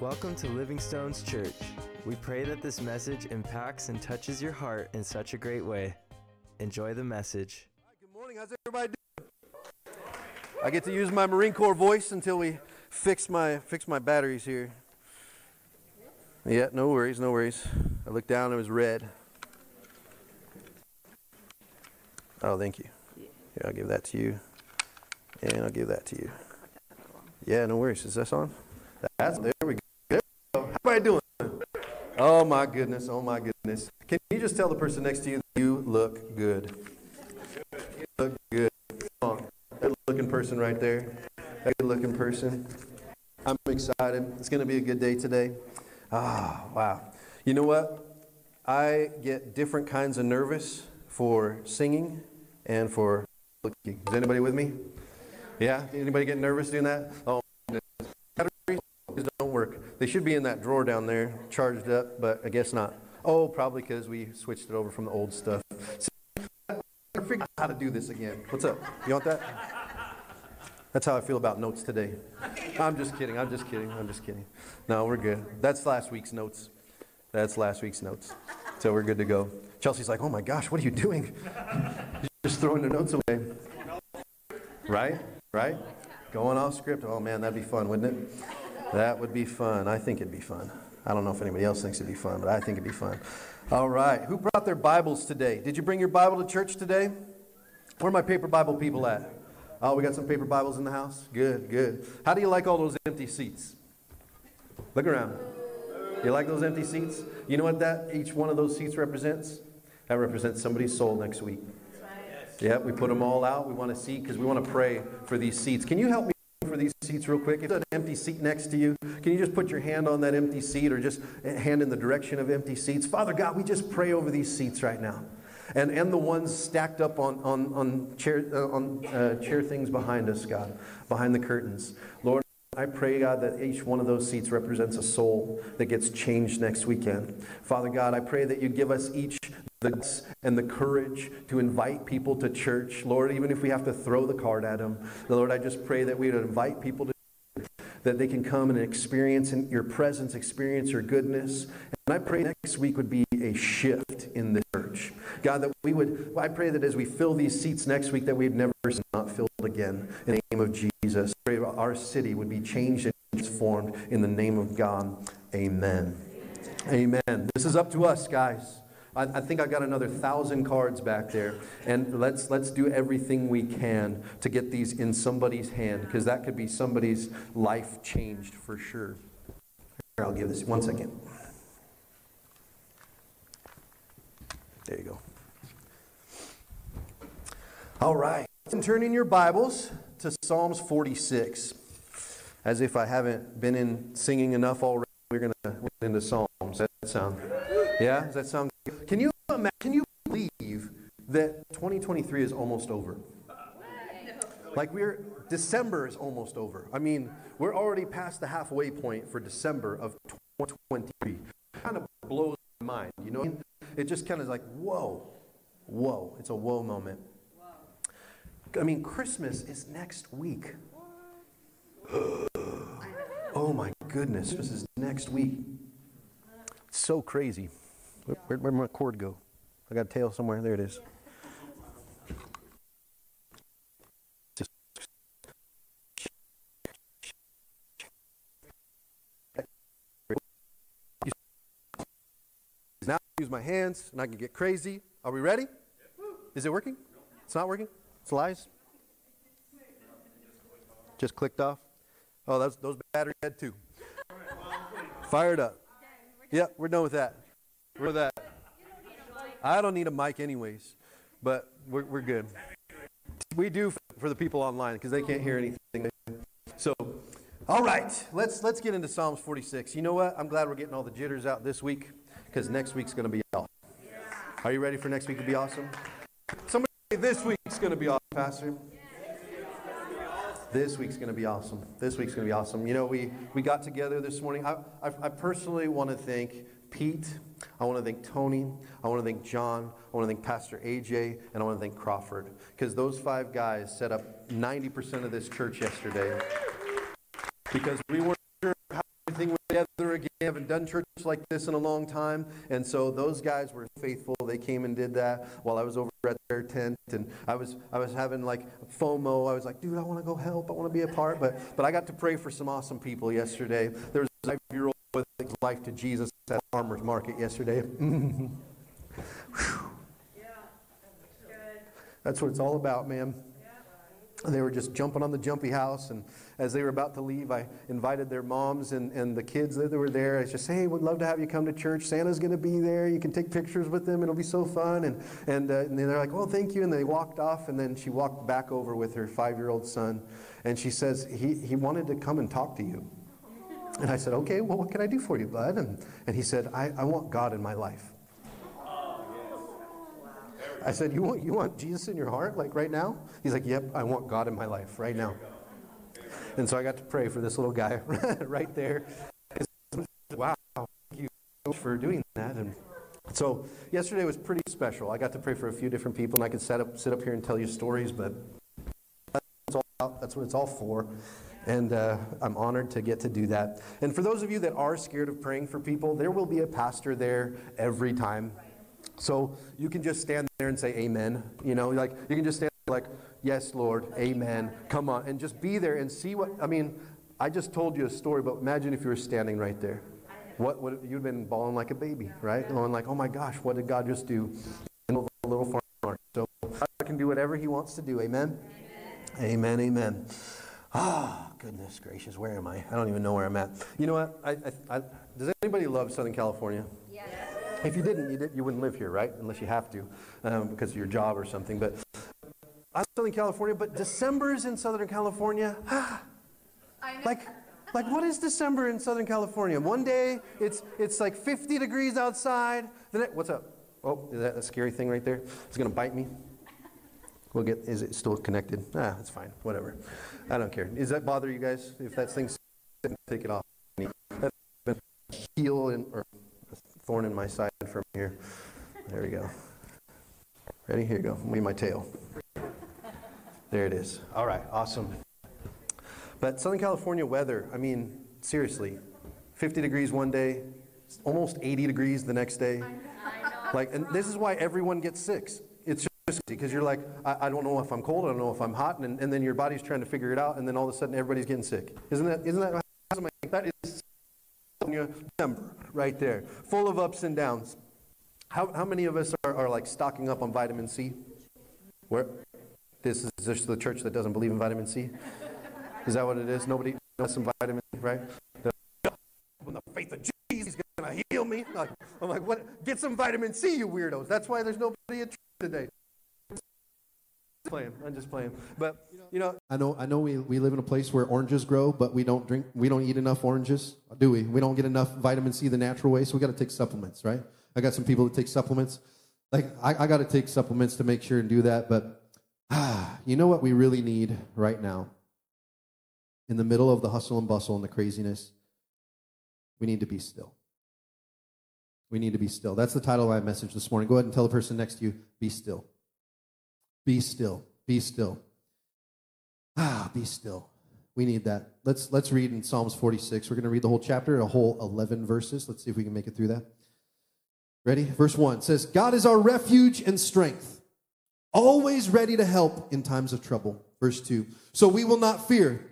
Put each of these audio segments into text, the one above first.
Welcome to Living Stones Church. We pray that this message impacts and touches your heart in such a great way. Enjoy the message. Good morning. How's everybody doing? I get to use my Marine Corps voice until we fix my fix my batteries here. Yeah, no worries, no worries. I looked down, it was red. Oh, thank you. Yeah, I'll give that to you. And I'll give that to you. Yeah, no worries. Is this on? That's there we everybody doing? Oh my goodness, oh my goodness. Can you just tell the person next to you that you look good? You look good. Come. That looking person right there. That good looking person. I'm excited. It's going to be a good day today. Ah, wow. You know what? I get different kinds of nervous for singing and for looking. Is anybody with me? Yeah? Anybody get nervous doing that? Oh. They should be in that drawer down there, charged up, but I guess not. Oh, probably because we switched it over from the old stuff. So, I out how to do this again. What's up? You want that? That's how I feel about notes today. I'm just kidding. I'm just kidding. I'm just kidding. No, we're good. That's last week's notes. That's last week's notes. So we're good to go. Chelsea's like, oh my gosh, what are you doing? You're just throwing the notes away. Right? Right? Going off script. Oh man, that'd be fun, wouldn't it? That would be fun. I think it'd be fun. I don't know if anybody else thinks it'd be fun, but I think it'd be fun. All right. Who brought their Bibles today? Did you bring your Bible to church today? Where are my paper Bible people at? Oh, we got some paper Bibles in the house? Good, good. How do you like all those empty seats? Look around. You like those empty seats? You know what that each one of those seats represents? That represents somebody's soul next week. Yeah, we put them all out. We want to see because we want to pray for these seats. Can you help me for these seats real quick? If there's an empty seat next to you, can you just put your hand on that empty seat or just hand in the direction of empty seats? Father God, we just pray over these seats right now. And, and the ones stacked up on, on, on, chair, uh, on uh, chair things behind us, God, behind the curtains. Lord, I pray, God, that each one of those seats represents a soul that gets changed next weekend. Father God, I pray that you give us each the and the courage to invite people to church. Lord, even if we have to throw the card at them, Lord, I just pray that we would invite people to that they can come and experience your presence, experience your goodness. And I pray next week would be a shift in the church. God, that we would, I pray that as we fill these seats next week, that we'd never not filled again. In the name of Jesus, our city would be changed and transformed in the name of God. Amen. Amen. This is up to us, guys. I, I think I got another thousand cards back there, and let's let's do everything we can to get these in somebody's hand because that could be somebody's life changed for sure. Here, I'll give this one second. There you go. All right, and turn in your Bibles to Psalms 46. As if I haven't been in singing enough already, we're going to get into Psalms. Does that sound? Yeah, does that sound? Good? Can you imagine, can you believe that 2023 is almost over? Like we're December is almost over. I mean, we're already past the halfway point for December of 2023. Kind of blows my mind, you know? It just kind of like, whoa, whoa. It's a whoa moment. I mean, Christmas is next week. oh my goodness, this is next week. It's so crazy. Where, where'd my cord go? I got a tail somewhere. There it is. Now I use my hands and I can get crazy. Are we ready? Is it working? It's not working? Lies? Just clicked off? Oh, that's, those batteries dead too. Fired up. Yeah, we're done with that. We're with that. I don't need a mic anyways, but we're, we're good. We do for the people online because they can't hear anything. So, all right, let's let's get into Psalms 46. You know what? I'm glad we're getting all the jitters out this week because next week's going to be awesome. Are you ready for next week to be awesome? Somebody this week's going to be awesome, Pastor. This week's going to be awesome. This week's going to be awesome. You know, we, we got together this morning. I, I, I personally want to thank Pete. I want to thank Tony. I want to thank John. I want to thank Pastor AJ. And I want to thank Crawford. Because those five guys set up 90% of this church yesterday. Because we weren't sure how everything was together haven't done church like this in a long time. And so those guys were faithful. They came and did that while I was over at their tent. And I was, I was having like FOMO. I was like, dude, I want to go help. I want to be a part. But, but I got to pray for some awesome people yesterday. There was a five year old with life to Jesus at farmer's market yesterday. yeah, That's what it's all about, man. They were just jumping on the jumpy house, and as they were about to leave, I invited their moms and, and the kids that were there. I just, hey, would love to have you come to church. Santa's going to be there. You can take pictures with them. It'll be so fun. And, and, uh, and they're like, oh, thank you. And they walked off, and then she walked back over with her five year old son, and she says, he, he wanted to come and talk to you. And I said, okay, well, what can I do for you, bud? And, and he said, I, I want God in my life. I said, you want, you want Jesus in your heart, like right now? He's like, Yep, I want God in my life right now. And so I got to pray for this little guy right there. Wow, thank you for doing that. And so yesterday was pretty special. I got to pray for a few different people, and I could set up, sit up here and tell you stories, but that's, all, that's what it's all for. And uh, I'm honored to get to do that. And for those of you that are scared of praying for people, there will be a pastor there every time. So you can just stand there and say amen. You know, like you can just stand there like, yes, Lord, amen. Come on. And just be there and see what, I mean, I just told you a story, but imagine if you were standing right there. What would you've been bawling like a baby, right? Going like, oh my gosh, what did God just do? A little. So God can do whatever He wants to do. Amen. Amen. Amen. amen. Ah, oh, goodness gracious, where am I? I don't even know where I'm at. You know what? I, I, I, does anybody love Southern California? If you didn't, you, did, you wouldn't live here, right? Unless you have to um, because of your job or something. But I'm Southern California, but December's in Southern California. like, like what is December in Southern California? One day it's it's like 50 degrees outside. The next, what's up? Oh, is that a scary thing right there? It's gonna bite me. We'll get. Is it still connected? Ah, it's fine. Whatever. I don't care. Does that bother you guys? If that thing's take it off. That's been heel and or thorn in my side from here. There we go. Ready? Here you go. Me my tail. There it is. All right, awesome. But Southern California weather, I mean, seriously, 50 degrees one day, almost 80 degrees the next day. Like, and this is why everyone gets sick. It's just because you're like, I, I, don't know if I'm cold, I don't know if I'm hot, and, and then your body's trying to figure it out, and then all of a sudden everybody's getting sick. Isn't that, isn't that, that is December right there, full of ups and downs. How, how many of us are, are like stocking up on vitamin C? Where? This is just the church that doesn't believe in vitamin C? Is that what it is? Nobody knows some vitamin right? When the faith of Jesus is to heal me. I'm like, what? Get some vitamin C, you weirdos. That's why there's nobody at church today. Playing. I'm just playing. But you know, I know. I know. We, we live in a place where oranges grow, but we don't drink. We don't eat enough oranges, do we? We don't get enough vitamin C the natural way, so we got to take supplements, right? I got some people that take supplements. Like I, I got to take supplements to make sure and do that. But ah, you know what we really need right now? In the middle of the hustle and bustle and the craziness, we need to be still. We need to be still. That's the title of my message this morning. Go ahead and tell the person next to you, be still. Be still. Be still. Ah, be still. We need that. Let's let's read in Psalms 46. We're going to read the whole chapter, a whole 11 verses. Let's see if we can make it through that. Ready? Verse 1 says, God is our refuge and strength, always ready to help in times of trouble. Verse 2 So we will not fear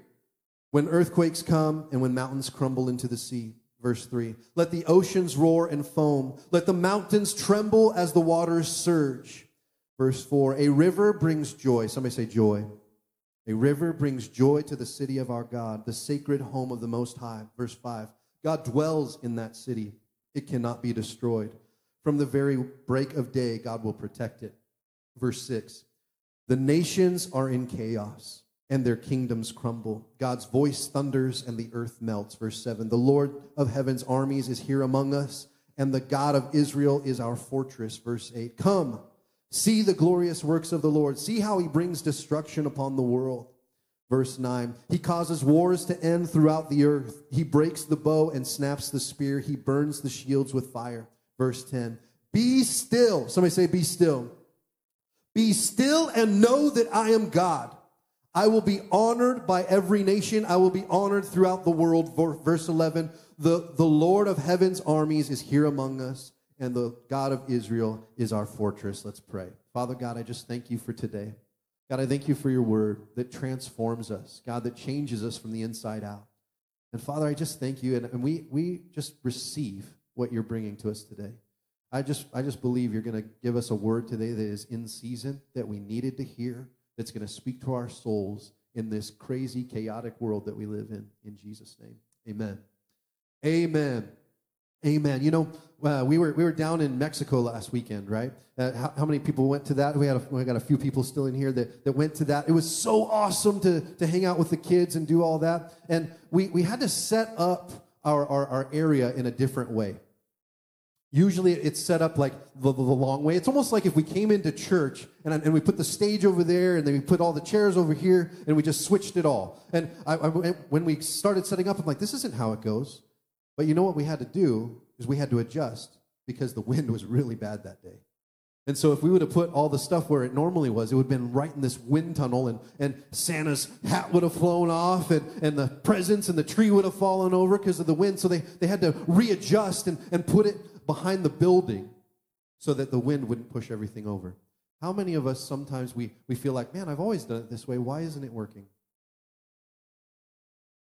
when earthquakes come and when mountains crumble into the sea. Verse 3 Let the oceans roar and foam, let the mountains tremble as the waters surge. Verse 4 A river brings joy. Somebody say joy. A river brings joy to the city of our God, the sacred home of the Most High. Verse 5 God dwells in that city, it cannot be destroyed. From the very break of day, God will protect it. Verse 6 The nations are in chaos and their kingdoms crumble. God's voice thunders and the earth melts. Verse 7 The Lord of heaven's armies is here among us, and the God of Israel is our fortress. Verse 8 Come, see the glorious works of the Lord. See how he brings destruction upon the world. Verse 9 He causes wars to end throughout the earth. He breaks the bow and snaps the spear. He burns the shields with fire verse 10. Be still. Somebody say, Be still. Be still and know that I am God. I will be honored by every nation. I will be honored throughout the world. Verse 11 the, the Lord of heaven's armies is here among us, and the God of Israel is our fortress. Let's pray. Father God, I just thank you for today. God, I thank you for your word that transforms us, God, that changes us from the inside out. And Father, I just thank you, and, and we, we just receive what you're bringing to us today. I just, I just believe you're going to give us a word today that is in season, that we needed to hear, that's going to speak to our souls in this crazy, chaotic world that we live in. In Jesus' name, amen. Amen. Amen. You know, uh, we were we were down in Mexico last weekend, right? Uh, how, how, many people went to that? We had a, we got a few people still in here that, that went to that. It was so awesome to to hang out with the kids and do all that. And we we had to set up our our, our area in a different way. Usually it's set up like the, the, long way. It's almost like if we came into church and, and we put the stage over there and then we put all the chairs over here and we just switched it all. And I, I, when we started setting up, I'm like, this isn't how it goes. But you know what we had to do is we had to adjust because the wind was really bad that day. And so if we would have put all the stuff where it normally was, it would have been right in this wind tunnel, and, and Santa's hat would have flown off, and, and the presents and the tree would have fallen over because of the wind. So they, they had to readjust and, and put it behind the building so that the wind wouldn't push everything over. How many of us sometimes we, we feel like, man, I've always done it this way. Why isn't it working?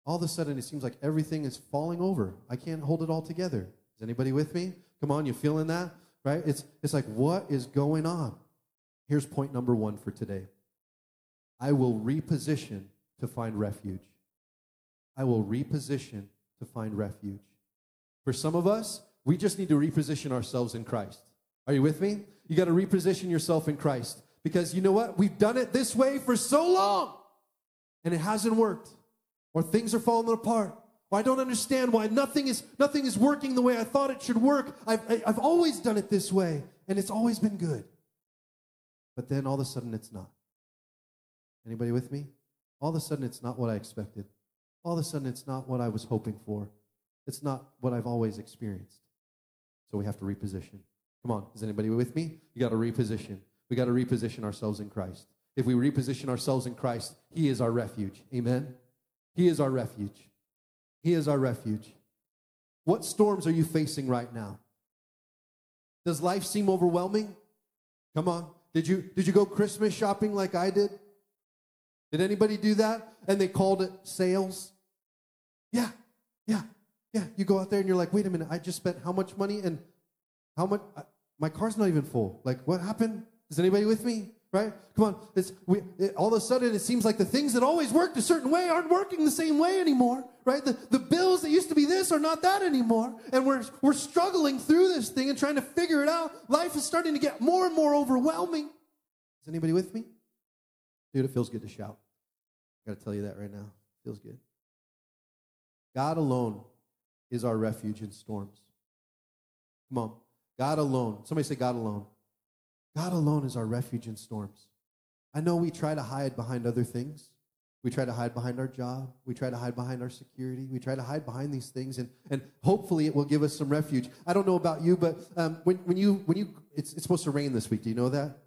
All of a sudden, it seems like everything is falling over. I can't hold it all together. Is anybody with me? Come on, you feeling that? Right? It's, it's like, what is going on? Here's point number one for today I will reposition to find refuge. I will reposition to find refuge. For some of us, we just need to reposition ourselves in Christ. Are you with me? You got to reposition yourself in Christ because you know what? We've done it this way for so long and it hasn't worked, or things are falling apart. Or I don't understand why nothing is nothing is working the way I thought it should work. I've, I've always done it this way, and it's always been good. But then all of a sudden it's not. Anybody with me? All of a sudden it's not what I expected. All of a sudden it's not what I was hoping for. It's not what I've always experienced. So we have to reposition. Come on, is anybody with me? You got to reposition. We got to reposition ourselves in Christ. If we reposition ourselves in Christ, He is our refuge. Amen? He is our refuge. He is our refuge. What storms are you facing right now? Does life seem overwhelming? Come on. Did you did you go Christmas shopping like I did? Did anybody do that? And they called it sales? Yeah. Yeah. Yeah, you go out there and you're like, wait a minute, I just spent how much money and how much? I, my car's not even full. Like, what happened? Is anybody with me? Right? Come on. It's, we, it, all of a sudden, it seems like the things that always worked a certain way aren't working the same way anymore. Right? The, the bills that used to be this are not that anymore. And we're, we're struggling through this thing and trying to figure it out. Life is starting to get more and more overwhelming. Is anybody with me? Dude, it feels good to shout. I got to tell you that right now. Feels good. God alone is our refuge in storms. Come on. God alone. Somebody say, God alone. God alone is our refuge in storms. I know we try to hide behind other things. We try to hide behind our job. We try to hide behind our security. We try to hide behind these things, and, and hopefully it will give us some refuge. I don't know about you, but um, when, when you, when you it's, it's supposed to rain this week. Do you know that?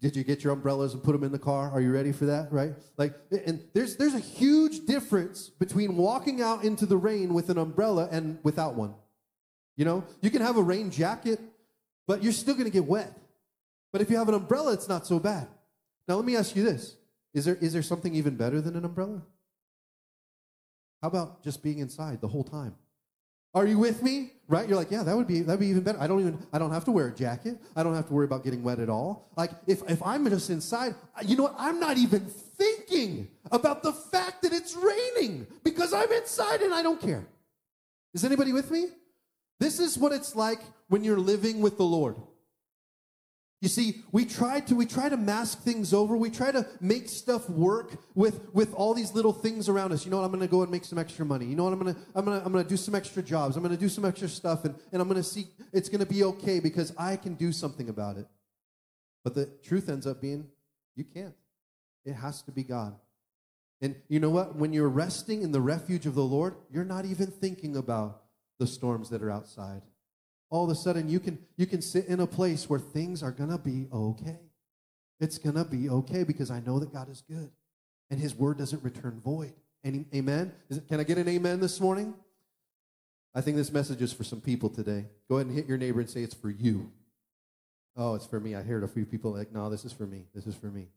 Did you get your umbrellas and put them in the car? Are you ready for that? Right? Like, and there's there's a huge difference between walking out into the rain with an umbrella and without one. You know, you can have a rain jacket, but you're still going to get wet. But if you have an umbrella, it's not so bad. Now, let me ask you this: Is there is there something even better than an umbrella? How about just being inside the whole time? Are you with me? Right? You're like, yeah, that would be that'd be even better. I don't even I don't have to wear a jacket. I don't have to worry about getting wet at all. Like if if I'm just inside, you know what? I'm not even thinking about the fact that it's raining because I'm inside and I don't care. Is anybody with me? This is what it's like when you're living with the Lord. You see, we try to we try to mask things over. We try to make stuff work with with all these little things around us. You know what? I'm going to go and make some extra money. You know what? I'm going to I'm going to I'm going to do some extra jobs. I'm going to do some extra stuff and and I'm going to see it's going to be okay because I can do something about it. But the truth ends up being you can't. It has to be God. And you know what? When you're resting in the refuge of the Lord, you're not even thinking about the storms that are outside all of a sudden you can you can sit in a place where things are going to be okay. It's going to be okay because I know that God is good. and his word doesn't return void. Any, amen? It, can I get an amen this morning? I think this message is for some people today. Go ahead and hit your neighbor and say, It's for you. Oh, it's for me. I heard a few people like, No, this is for me. This is for me.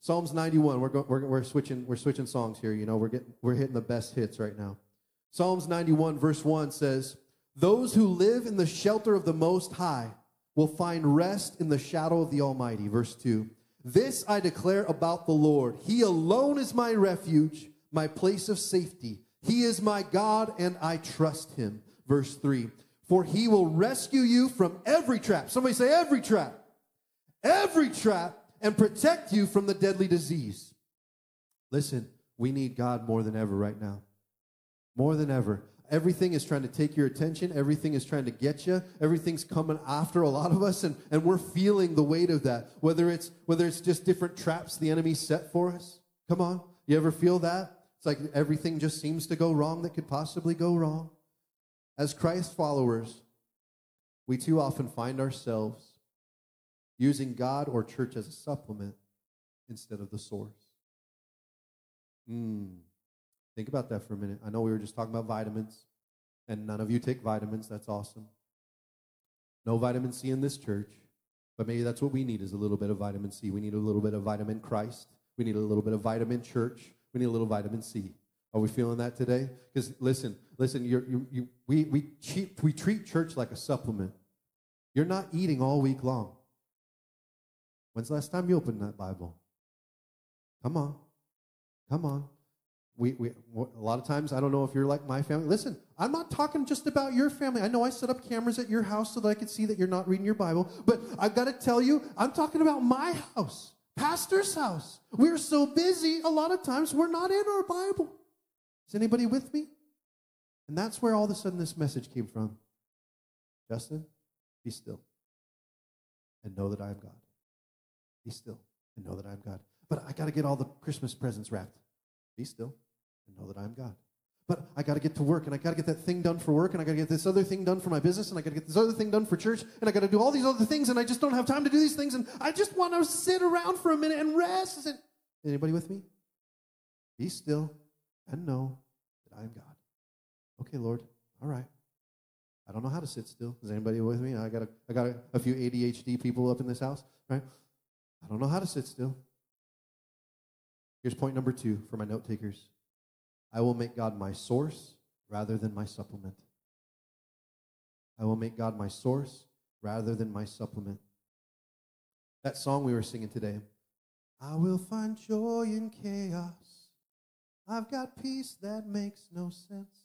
Psalms 91. We're, go, we're, we're, switching, we're switching songs here. You know, we're, getting, we're hitting the best hits right now. Psalms 91, verse 1 says, Those who live in the shelter of the Most High will find rest in the shadow of the Almighty. Verse 2. This I declare about the Lord. He alone is my refuge, my place of safety. He is my God, and I trust him. Verse 3 For he will rescue you from every trap. Somebody say, every trap. Every trap, and protect you from the deadly disease. Listen, we need God more than ever right now. More than ever. Everything is trying to take your attention. Everything is trying to get you. Everything's coming after a lot of us, and, and we're feeling the weight of that. Whether it's whether it's just different traps the enemy set for us. Come on. You ever feel that? It's like everything just seems to go wrong that could possibly go wrong. As Christ followers, we too often find ourselves using God or church as a supplement instead of the source. Hmm. Think about that for a minute. I know we were just talking about vitamins, and none of you take vitamins. That's awesome. No vitamin C in this church, but maybe that's what we need is a little bit of vitamin C. We need a little bit of vitamin Christ. We need a little bit of vitamin church. We need a little vitamin C. Are we feeling that today? Because listen, listen, you're, you, you, we, we, we treat church like a supplement. You're not eating all week long. When's the last time you opened that Bible? Come on. Come on we, we, a lot of times, I don't know if you're like my family. Listen, I'm not talking just about your family. I know I set up cameras at your house so that I could see that you're not reading your Bible, but I've got to tell you, I'm talking about my house, pastor's house. We're so busy, a lot of times we're not in our Bible. Is anybody with me? And that's where all of a sudden this message came from. Justin, be still and know that I am God. Be still and know that I am God. But I got to get all the Christmas presents wrapped. Be still and know that I'm God. But I got to get to work and I got to get that thing done for work and I got to get this other thing done for my business and I got to get this other thing done for church and I got to do all these other things and I just don't have time to do these things and I just want to sit around for a minute and rest. Is it, anybody with me? Be still and know that I am God. Okay, Lord. All right. I don't know how to sit still. Is anybody with me? I got a, I got a, a few ADHD people up in this house, right? I don't know how to sit still. Here's point number two for my note takers I will make God my source rather than my supplement. I will make God my source rather than my supplement. That song we were singing today, I will find joy in chaos. I've got peace that makes no sense.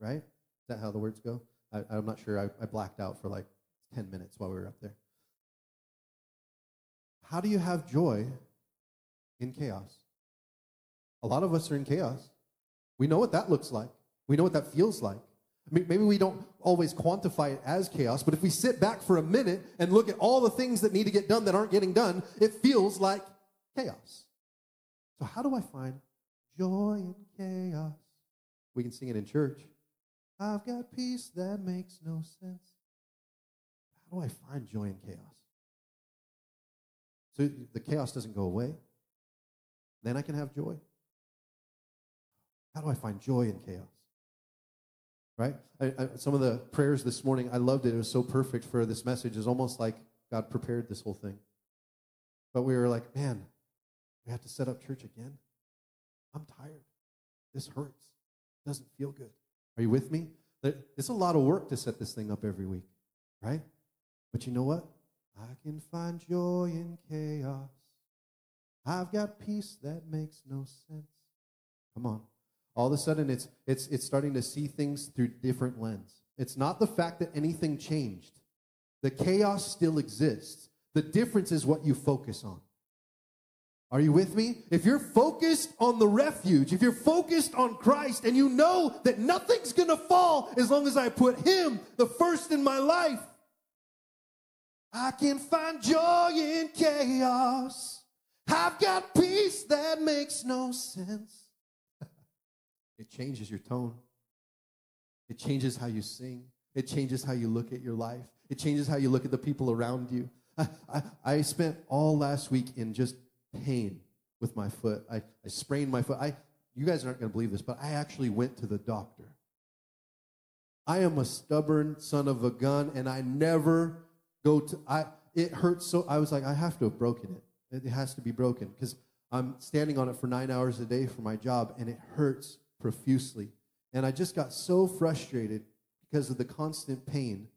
Right? Is that how the words go? I, am not sure. I, I blacked out for like 10 minutes while we were up there. How do you have joy in chaos? A lot of us are in chaos. We know what that looks like. We know what that feels like. Maybe we don't always quantify it as chaos, but if we sit back for a minute and look at all the things that need to get done that aren't getting done, it feels like chaos. So, how do I find joy in chaos? We can sing it in church. I've got peace that makes no sense. How do I find joy in chaos? So the chaos doesn't go away. Then I can have joy. How do I find joy in chaos? Right? I, I, some of the prayers this morning, I loved it. It was so perfect for this message. It's almost like God prepared this whole thing. But we were like, man, we have to set up church again. I'm tired. This hurts. It doesn't feel good. Are you with me? It's a lot of work to set this thing up every week, right? But you know what? I can find joy in chaos. I've got peace that makes no sense. Come on all of a sudden it's, it's, it's starting to see things through different lens. It's not the fact that anything changed. The chaos still exists. The difference is what you focus on. Are you with me? If you're focused on the refuge, if you're focused on Christ and you know that nothing's to fall as long as I put Him the first in my life, I can find joy in chaos. I've got peace that makes no sense. It changes your tone. It changes how you sing. It changes how you look at your life. It changes how you look at the people around you. I, I, I spent all last week in just pain with my foot. I, I sprained my foot. I, you guys aren't going to believe this, but I actually went to the doctor. I am a stubborn son of a gun, and I never go to. I it hurts so. I was like, I have to have broken it. It has to be broken because I'm standing on it for nine hours a day for my job, and it hurts profusely. And I just got so frustrated because of the constant pain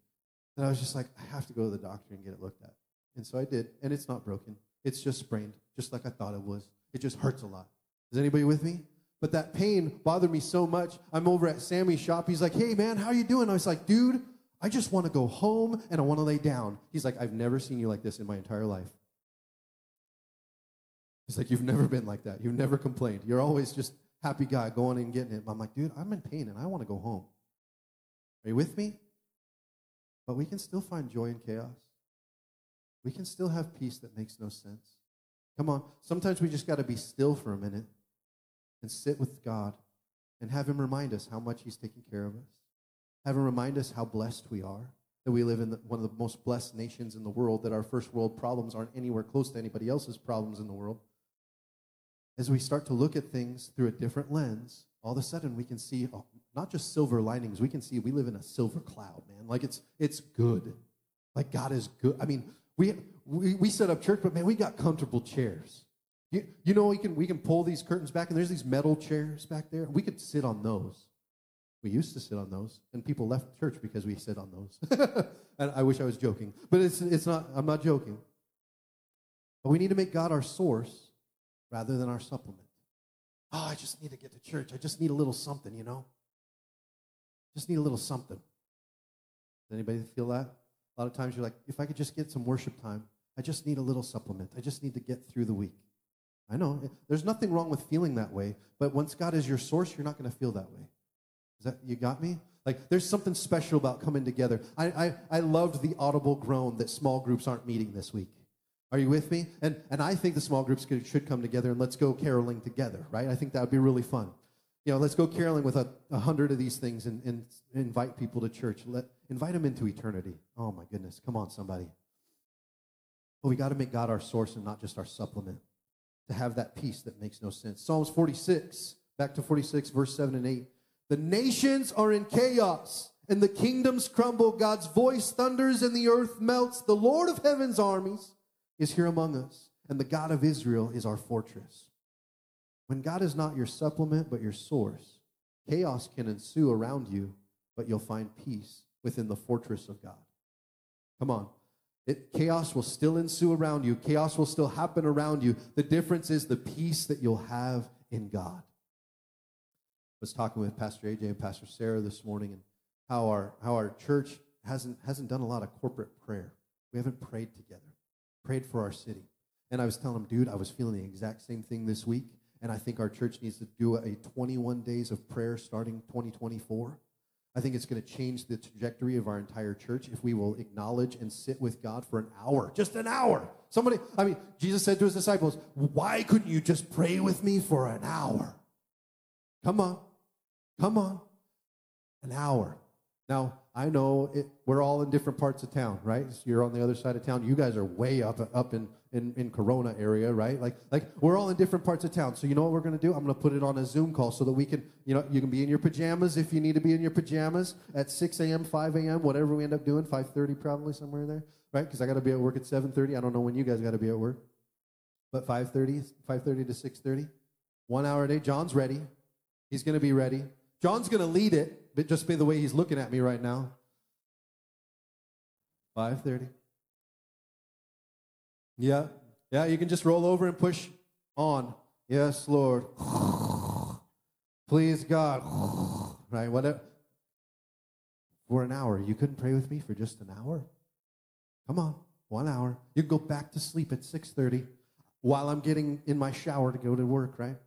that I was just like, I have to go to the doctor and get it looked at. And so I did, and it's not broken. It's just sprained, just like I thought it was. It just hurts a lot. Is anybody with me? But that pain bothered me so much. I'm over at Sammy's shop. He's like, hey, man, how you doing? I was like, dude, I just want to go home and I want to lay down. He's like, I've never seen you like this in my entire life. He's like, you've never been like that. You've never complained. You're always just happy guy going and getting it. I'm like, dude, I'm in pain and I want to go home. Are you with me? But we can still find joy in chaos. We can still have peace that makes no sense. Come on. Sometimes we just got to be still for a minute and sit with God and have Him remind us how much He's taking care of us. Have Him remind us how blessed we are, that we live in the, one of the most blessed nations in the world, that our first world problems aren't anywhere close to anybody else's problems in the world. As we start to look at things through a different lens, all of a sudden we can see oh, not just silver linings, we can see we live in a silver cloud, man. Like it's, it's good. Like God is good. I mean, we, we, we set up church, but man, we got comfortable chairs. You, you know, we can, we can pull these curtains back, and there's these metal chairs back there. We could sit on those. We used to sit on those, and people left church because we sit on those. and I wish I was joking, but it's, it's not, I'm not joking. But we need to make God our source rather than our supplement. Oh, I just need to get to church. I just need a little something, you know? Just need a little something. Does anybody feel that? A lot of times you're like, if I could just get some worship time, I just need a little supplement. I just need to get through the week. I know. There's nothing wrong with feeling that way, but once God is your source, you're not going to feel that way. Is that you got me? Like there's something special about coming together. I, I, I loved the audible groan that small groups aren't meeting this week. Are you with me? And, and I think the small groups could, should come together and let's go caroling together, right? I think that would be really fun. You know, let's go caroling with a, a hundred of these things and, and invite people to church. Let, invite them into eternity. Oh my goodness. Come on, somebody. But we got to make God our source and not just our supplement to have that peace that makes no sense. Psalms 46, back to 46, verse 7 and 8. The nations are in chaos and the kingdoms crumble. God's voice thunders and the earth melts. The Lord of heaven's armies is here among us, and the God of Israel is our fortress. When God is not your supplement, but your source, chaos can ensue around you, but you'll find peace within the fortress of God. Come on. It, chaos will still ensue around you. Chaos will still happen around you. The difference is the peace that you'll have in God. I was talking with Pastor AJ and Pastor Sarah this morning and how our, how our church hasn't, hasn't done a lot of corporate prayer. We haven't prayed together, prayed for our city. And I was telling him, dude, I was feeling the exact same thing this week. And I think our church needs to do a 21 days of prayer starting 2024. I think it's going to change the trajectory of our entire church if we will acknowledge and sit with God for an hour, just an hour. Somebody, I mean, Jesus said to his disciples, Why couldn't you just pray with me for an hour? Come on, come on, an hour. Now, I know it, we're all in different parts of town, right? You're on the other side of town. You guys are way up up in in, in Corona area, right? Like, like we're all in different parts of town. So you know what we're going to do? I'm going to put it on a Zoom call so that we can, you know, you can be in your pajamas if you need to be in your pajamas at 6 a.m., 5 a.m., whatever we end up doing, 5:30 probably somewhere there, right? Because I got to be at work at 7:30. I don't know when you guys got to be at work, but 5:30, 5:30 to 6:30, one hour a day. John's ready. He's going to be ready. John's going to lead it, but just by the way he's looking at me right now. 5:30. Yeah. Yeah, you can just roll over and push on. Yes, Lord. Please, God. Right? Whatever. For an hour. You couldn't pray with me for just an hour? Come on. One hour. You can go back to sleep at 6:30 while I'm getting in my shower to go to work, right?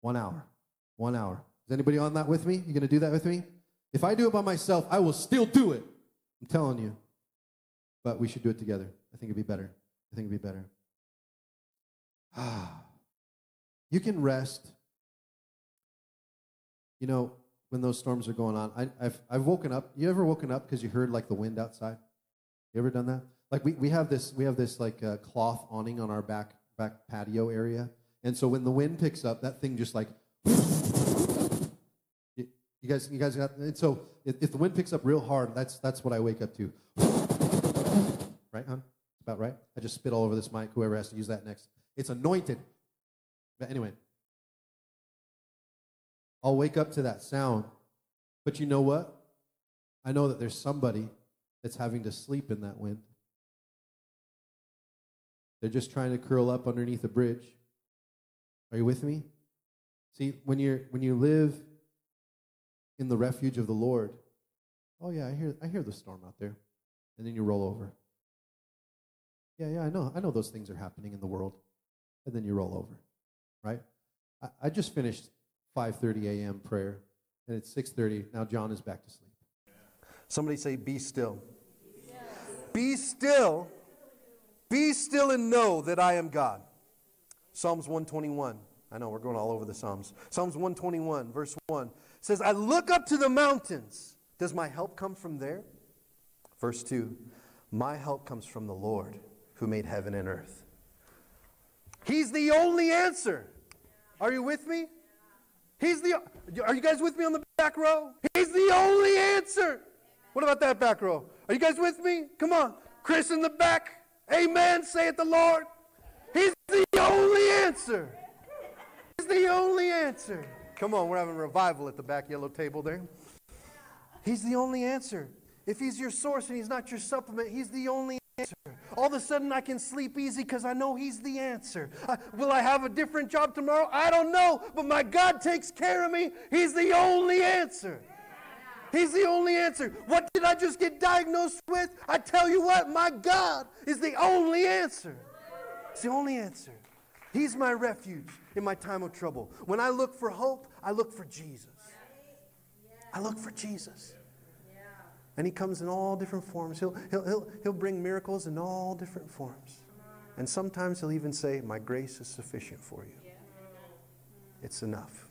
One hour. One hour. Is anybody on that with me? You gonna do that with me? If I do it by myself, I will still do it. I'm telling you. But we should do it together. I think it'd be better. I think it'd be better. Ah. You can rest. You know, when those storms are going on, I, have I've woken up. You ever woken up because you heard like the wind outside? You ever done that? Like we, we have this we have this like uh, cloth awning on our back back patio area. And so when the wind picks up, that thing just like you, guys, you guys got. And so if, if the wind picks up real hard, that's that's what I wake up to. Right, hon? About right. I just spit all over this mic. Whoever has to use that next, it's anointed. But anyway, I'll wake up to that sound. But you know what? I know that there's somebody that's having to sleep in that wind. They're just trying to curl up underneath a bridge. Are you with me? See, when you're when you live in the refuge of the Lord, oh yeah, I hear I hear the storm out there. And then you roll over. Yeah, yeah, I know. I know those things are happening in the world. And then you roll over. Right? I, I just finished 5:30 a.m. prayer, and it's 6:30. Now John is back to sleep. Somebody say, Be still. Be still. Be still and know that I am God. Psalms 121. I know we're going all over the Psalms. Psalms 121, verse 1 says, I look up to the mountains. Does my help come from there? Verse 2 My help comes from the Lord who made heaven and earth. He's the only answer. Are you with me? He's the Are you guys with me on the back row? He's the only answer. What about that back row? Are you guys with me? Come on. Chris in the back. Amen. Say it the Lord. He's the only answer. He's the only answer. Come on, we're having revival at the back yellow table there. He's the only answer. If he's your source and he's not your supplement, he's the only answer. All of a sudden, I can sleep easy because I know he's the answer. Uh, will I have a different job tomorrow? I don't know, but my God takes care of me. He's the only answer. He's the only answer. What did I just get diagnosed with? I tell you what, my God is the only answer. It's the only answer. He's my refuge in my time of trouble. When I look for hope, I look for Jesus. I look for Jesus. And he comes in all different forms. He'll, he'll, he'll, he'll bring miracles in all different forms. And sometimes he'll even say, My grace is sufficient for you. It's enough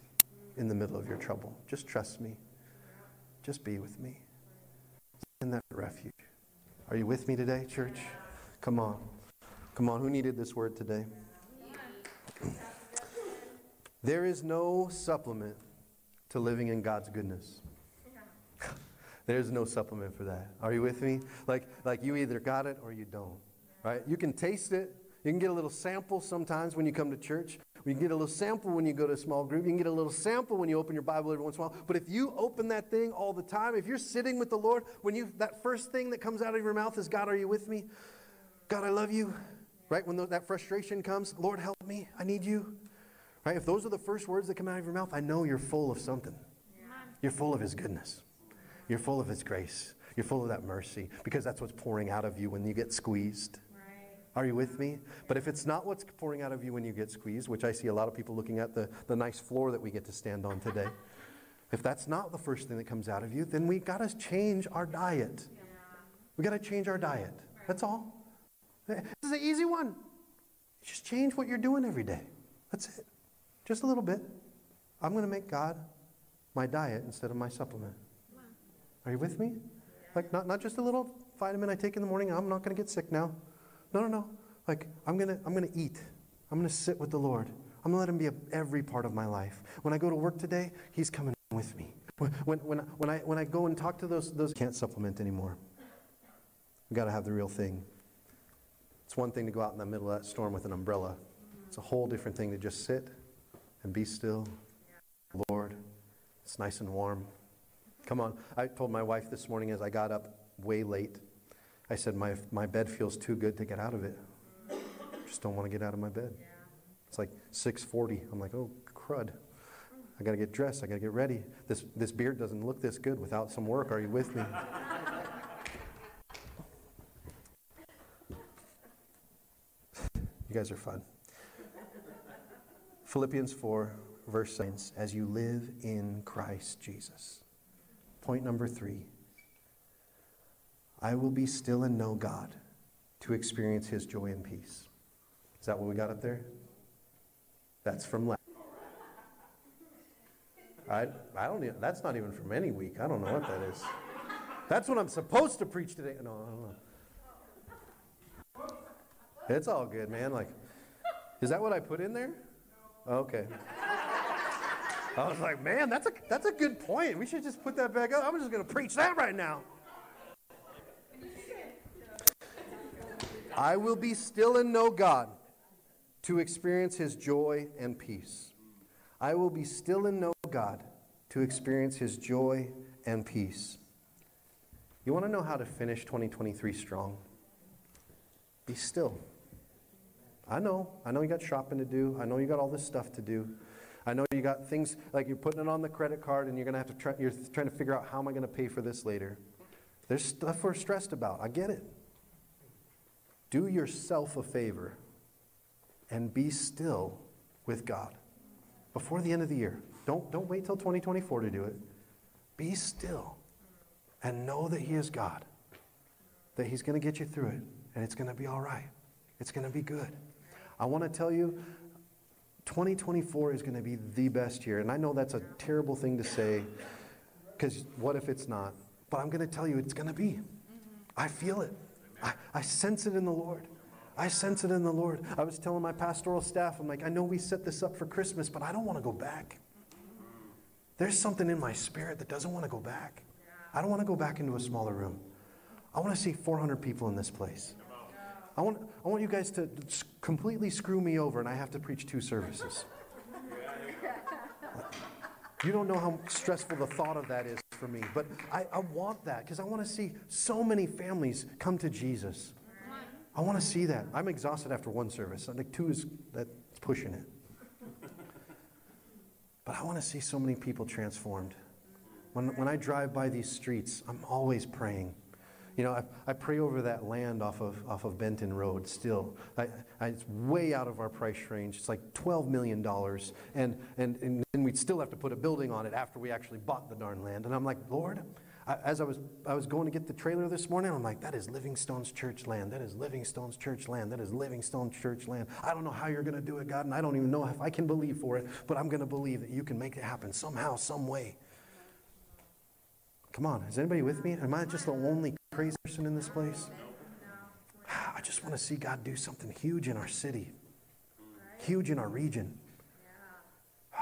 in the middle of your trouble. Just trust me. Just be with me. In that refuge. Are you with me today, church? Come on. Come on. Who needed this word today? There is no supplement to living in God's goodness. There's no supplement for that. Are you with me? Like, like you either got it or you don't. Right? You can taste it. You can get a little sample sometimes when you come to church. You can get a little sample when you go to a small group. You can get a little sample when you open your Bible every once in a while. But if you open that thing all the time, if you're sitting with the Lord, when you that first thing that comes out of your mouth is God, are you with me? God, I love you. Right? When that frustration comes, Lord, help me. I need you. Right? If those are the first words that come out of your mouth, I know you're full of something. You're full of His goodness. You're full of His grace. You're full of that mercy because that's what's pouring out of you when you get squeezed. Are you with me? But if it's not what's pouring out of you when you get squeezed, which I see a lot of people looking at the, the nice floor that we get to stand on today, if that's not the first thing that comes out of you, then we got to change our diet. We got to change our diet. That's all. This is an easy one. Just change what you're doing every day. That's it. Just a little bit. I'm going to make God my diet instead of my supplement. Are you with me? Like, not, not just a little vitamin I take in the morning, I'm not going to get sick now. No, no, no. Like, I'm going to I'm going to eat. I'm going to sit with the Lord. I'm going to let Him be a, every part of my life. When I go to work today, He's coming with me. When, when, when, when, I, when I go and talk to those, those can't supplement anymore. We've got to have the real thing. It's one thing to go out in the middle of that storm with an umbrella. It's a whole different thing to just sit and be still. Lord, it's nice and warm. Come on. I told my wife this morning as I got up way late, I said, my, my bed feels too good to get out of it. Just don't want to get out of my bed. It's like 640. I'm like, oh, crud. I got to get dressed. I got to get ready. This, this beard doesn't look this good without some work. Are you with me? You guys are fun. Philippians 4, verse 6 as you live in Christ Jesus. Point number three I will be still and know God to experience his joy and peace. Is that what we got up there? That's from last. I, I don't that's not even from any week. I don't know what that is. That's what I'm supposed to preach today. No, I don't know. It's all good, man. Like, Is that what I put in there? Okay. I was like, man, that's a, that's a good point. We should just put that back up. I'm just going to preach that right now. I will be still and know God to experience his joy and peace. I will be still and know God to experience his joy and peace. You want to know how to finish 2023 strong? Be still. I know. I know you got shopping to do. I know you got all this stuff to do. I know you got things like you're putting it on the credit card and you're going to have to try, you're trying to figure out how am I going to pay for this later. There's stuff we're stressed about. I get it. Do yourself a favor and be still with God before the end of the year. Don't, don't wait till 2024 to do it. Be still and know that He is God, that He's going to get you through it, and it's going to be all right. It's going to be good. I want to tell you, 2024 is going to be the best year. And I know that's a terrible thing to say, because what if it's not? But I'm going to tell you, it's going to be. I feel it. I, I sense it in the Lord. I sense it in the Lord. I was telling my pastoral staff, I'm like, I know we set this up for Christmas, but I don't want to go back. There's something in my spirit that doesn't want to go back. I don't want to go back into a smaller room. I want to see 400 people in this place. I want, I want you guys to completely screw me over and I have to preach two services. You don't know how stressful the thought of that is for me, but I, I want that because I want to see so many families come to Jesus. I want to see that. I'm exhausted after one service. I think two is that's pushing it. But I want to see so many people transformed. When, when I drive by these streets, I'm always praying. You know, I, I pray over that land off of, off of Benton Road still. I, I, it's way out of our price range. It's like $12 million. And, and, and then we'd still have to put a building on it after we actually bought the darn land. And I'm like, Lord, I, as I was, I was going to get the trailer this morning, I'm like, that is Living Stones church land. That is Living Stones church land. That is Living Stones church land. I don't know how you're going to do it, God, and I don't even know if I can believe for it, but I'm going to believe that you can make it happen somehow, some way. Come on, is anybody with me? Am I just the only crazy person in this place? I just want to see God do something huge in our city, huge in our region.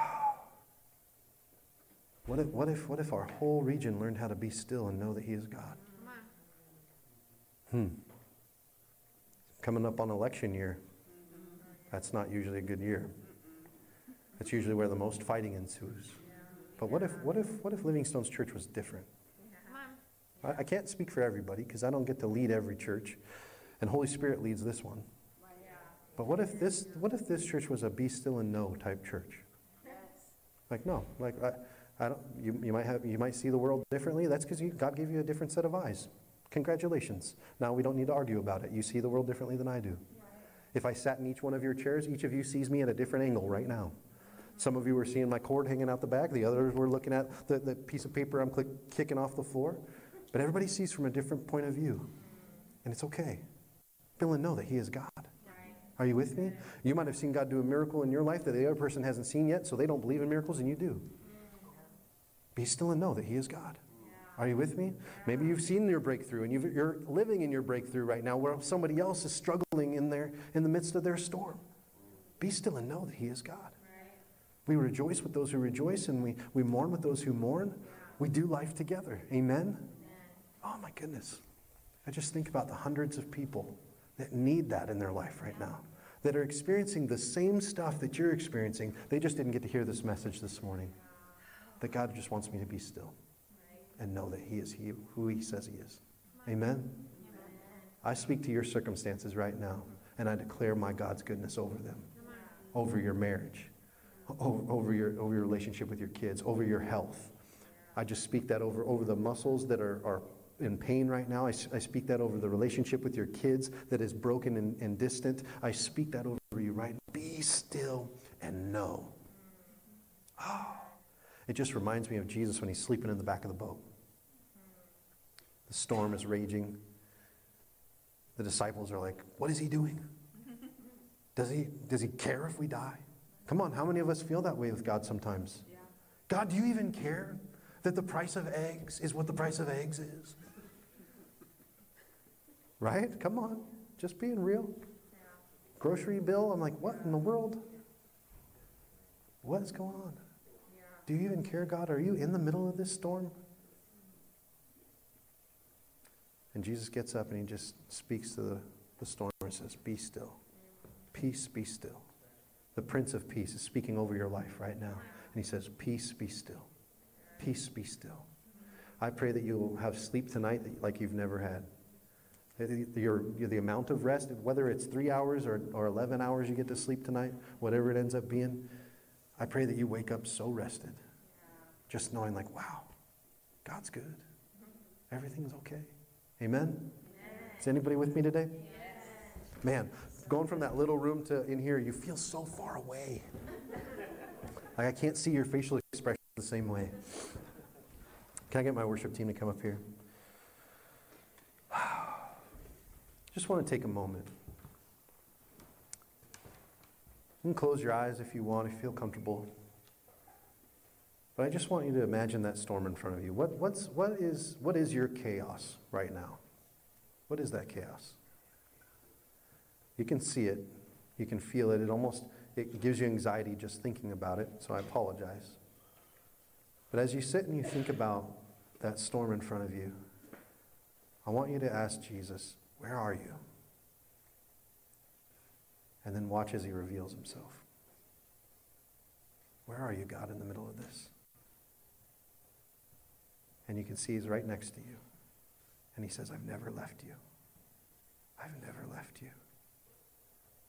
What if, what, if, what if our whole region learned how to be still and know that He is God? Hmm. Coming up on election year, that's not usually a good year. That's usually where the most fighting ensues. But what if, what if, what if Living Stones church was different? I, I can't speak for everybody because I don't get to lead every church, and Holy Spirit leads this one. But what if this, what if this church was a be still and know type church? Like no, like I, I don't, you, you, might have, you might see the world differently. That's because God gave you a different set of eyes. Congratulations. Now we don't need to argue about it. You see the world differently than I do. If I sat in each one of your chairs, each of you sees me at a different angle right now. Some of you were seeing my cord hanging out the back. The others were looking at the, the piece of paper I'm click, kicking off the floor. But everybody sees from a different point of view. And it's okay. Feel and know that He is God. Are you with me? You might have seen God do a miracle in your life that the other person hasn't seen yet, so they don't believe in miracles, and you do. Be still and know that He is God. Are you with me? Maybe you've seen your breakthrough and you are living in your breakthrough right now where somebody else is struggling in, their, in the midst of their storm. Be still and know that He is God. We rejoice with those who rejoice and we, we mourn with those who mourn. We do life together. Amen? Oh my goodness. I just think about the hundreds of people that need that in their life right now, that are experiencing the same stuff that you're experiencing. They just didn't get to hear this message this morning that God just wants me to be still and know that He is he, who He says He is. Amen? I speak to your circumstances right now, and I declare my God's goodness over them, over your marriage, over your, over your relationship with your kids, over your health. I just speak that over, over the muscles that are, are in pain right now. I, I speak that over the relationship with your kids that is broken and, and distant. I speak that over you right now. Be still and know. Oh. It just reminds me of Jesus when he's sleeping in the back of the boat. The storm is raging. The disciples are like, What is he doing? Does he, does he care if we die? Come on, how many of us feel that way with God sometimes? Yeah. God, do you even care that the price of eggs is what the price of eggs is? Right? Come on, just being real. grocery bill. I'm like, what in the world? What is going on? Do you even care, God? Are you in the middle of this storm? And Jesus gets up and he just speaks to the, the storm and says, Be still. Peace, be still. The Prince of Peace is speaking over your life right now. And he says, Peace, be still. Peace, be still. I pray that you'll have sleep tonight like you've never had. Your, your, the amount of rest, whether it's three hours or, or 11 hours you get to sleep tonight, whatever it ends up being, I pray that you wake up so rested, just knowing, like, wow, God's good. Everything's okay. Amen? Is anybody with me today? Man, going from that little room to in here, you feel so far away. Like I can't see your facial expression the same way. Can I get my worship team to come up here? Just want to take a moment. You can close your eyes if you want, if you feel comfortable. But I just want you to imagine that storm in front of you. What, what's, what, is, what is your chaos right now? What is that chaos? You can see it. You can feel it. It almost it gives you anxiety just thinking about it, so I apologize. But as you sit and you think about that storm in front of you, I want you to ask Jesus, Where are you? And then watch as he reveals himself. Where are you, God, in the middle of this? And you can see he's right next to you. And he says, I've never left you. I've never left you.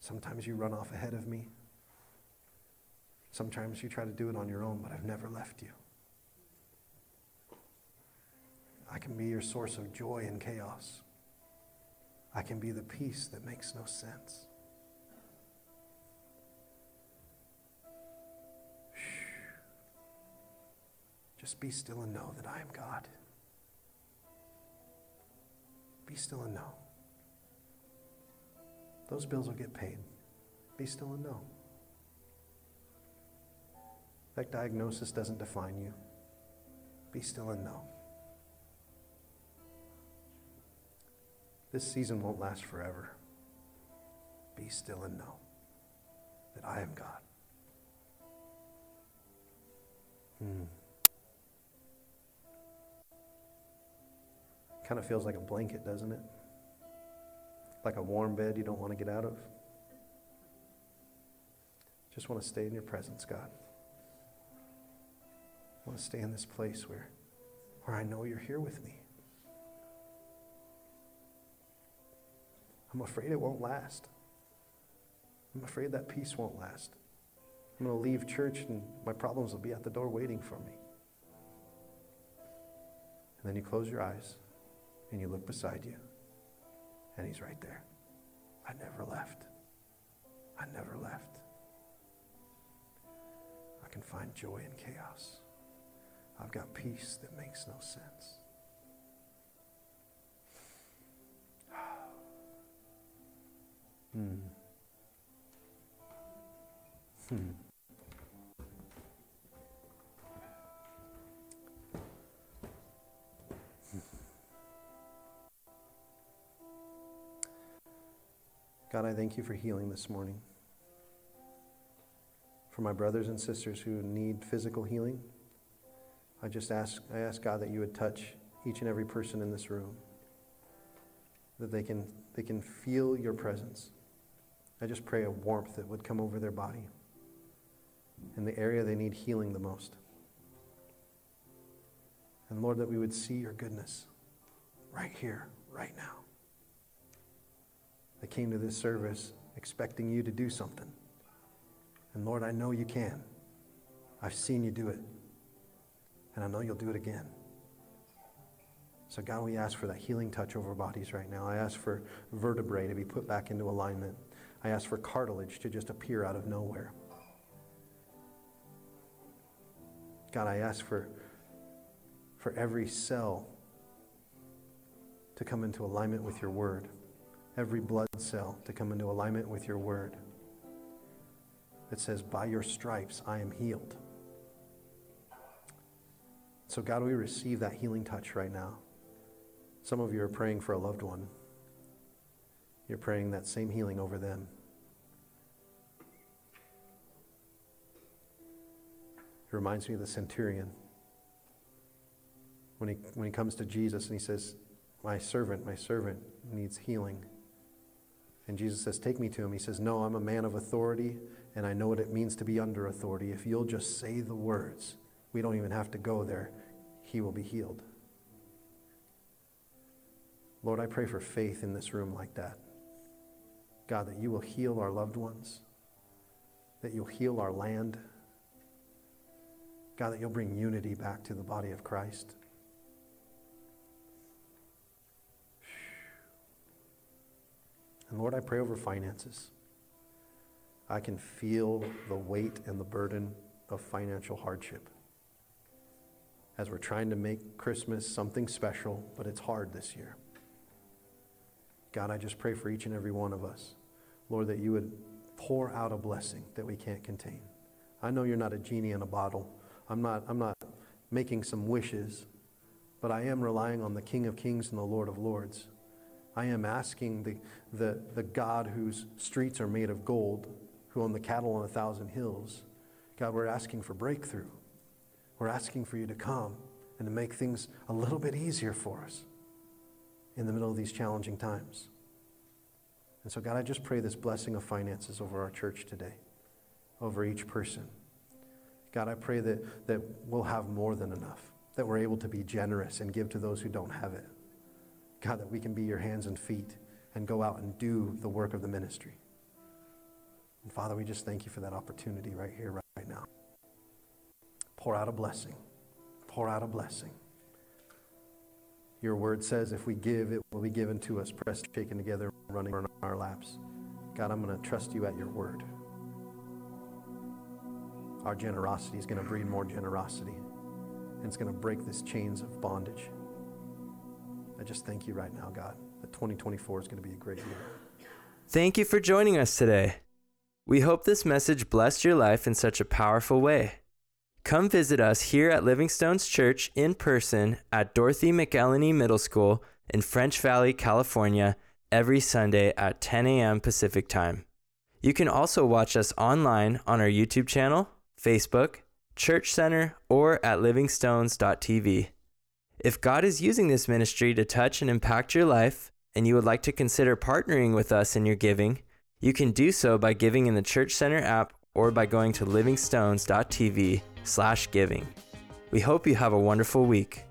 Sometimes you run off ahead of me. Sometimes you try to do it on your own, but I've never left you. I can be your source of joy in chaos. I can be the peace that makes no sense. Just be still and know that I am God. Be still and know. Those bills will get paid. Be still and know. That diagnosis doesn't define you. Be still and know. This season won't last forever. Be still and know that I am God. Hmm. Kind of feels like a blanket, doesn't it? Like a warm bed you don't want to get out of. Just want to stay in your presence, God. I want to stay in this place where, where I know you're here with me. I'm afraid it won't last. I'm afraid that peace won't last. I'm going to leave church and my problems will be at the door waiting for me. And then you close your eyes and you look beside you, and he's right there. I never left. I never left. I can find joy in chaos. I've got peace that makes no sense. Hmm. God, I thank you for healing this morning. For my brothers and sisters who need physical healing, I just ask, I ask God that you would touch each and every person in this room, that they can, they can feel your presence. I just pray a warmth that would come over their body in the area they need healing the most. And Lord, that we would see your goodness right here, right now. I came to this service expecting you to do something. And Lord, I know you can. I've seen you do it. And I know you'll do it again. So, God, we ask for that healing touch over bodies right now. I ask for vertebrae to be put back into alignment. I ask for cartilage to just appear out of nowhere. God, I ask for, for every cell to come into alignment with your word every blood cell to come into alignment with your word that says, By your stripes I am healed. So, God, we receive that healing touch right now. Some of you are praying for a loved one you're praying that same healing over them. It reminds me of the centurion. When he, when he comes to Jesus and he says, My servant, my servant needs healing. And Jesus says, Take me to him. He says, No, I'm a man of authority, and I know what it means to be under authority. If you'll just say the words, we don't even have to go there, he will be healed. Lord, I pray for faith in this room like that. God, that you will heal our loved ones, that you'll heal our land. God, that you'll bring unity back to the body of Christ. And Lord, I pray over finances. I can feel the weight and the burden of financial hardship as we're trying to make Christmas something special, but it's hard this year. God, I just pray for each and every one of us, Lord, that you would pour out a blessing that we can't contain. I know you're not a genie in a bottle. I'm not, I'm not making some wishes, but I am relying on the King of Kings and the Lord of Lords. I am asking the, the, the God whose streets are made of gold, who own the cattle on a thousand hills. God, we're asking for breakthrough. We're asking for you to come and to make things a little bit easier for us in the middle of these challenging times. And so, God, I just pray this blessing of finances over our church today, over each person. God, I pray that, that we'll have more than enough, that we're able to be generous and give to those who don't have it. God, that we can be your hands and feet and go out and do the work of the ministry. And Father, we just thank you for that opportunity right here, right now. Pour out a blessing. Pour out a blessing. Your word says if we give, it will be given to us, pressed, shaken together, running on our laps. God, I'm going to trust you at your word. Our generosity is going to breed more generosity, and it's going to break these chains of bondage. I just thank you right now, God, that 2024 is going to be a great year. Thank you for joining us today. We hope this message blessed your life in such a powerful way. Come visit us here at Living Stones Church in person at Dorothy McElhinney Middle School in French Valley, California, every Sunday at 10 a.m. Pacific Time. You can also watch us online on our YouTube channel, Facebook, Church Center, or at livingstones.tv. If God is using this ministry to touch and impact your life, and you would like to consider partnering with us in your giving, you can do so by giving in the Church Center app or by going to livingstones.tv slash giving. We hope you have a wonderful week.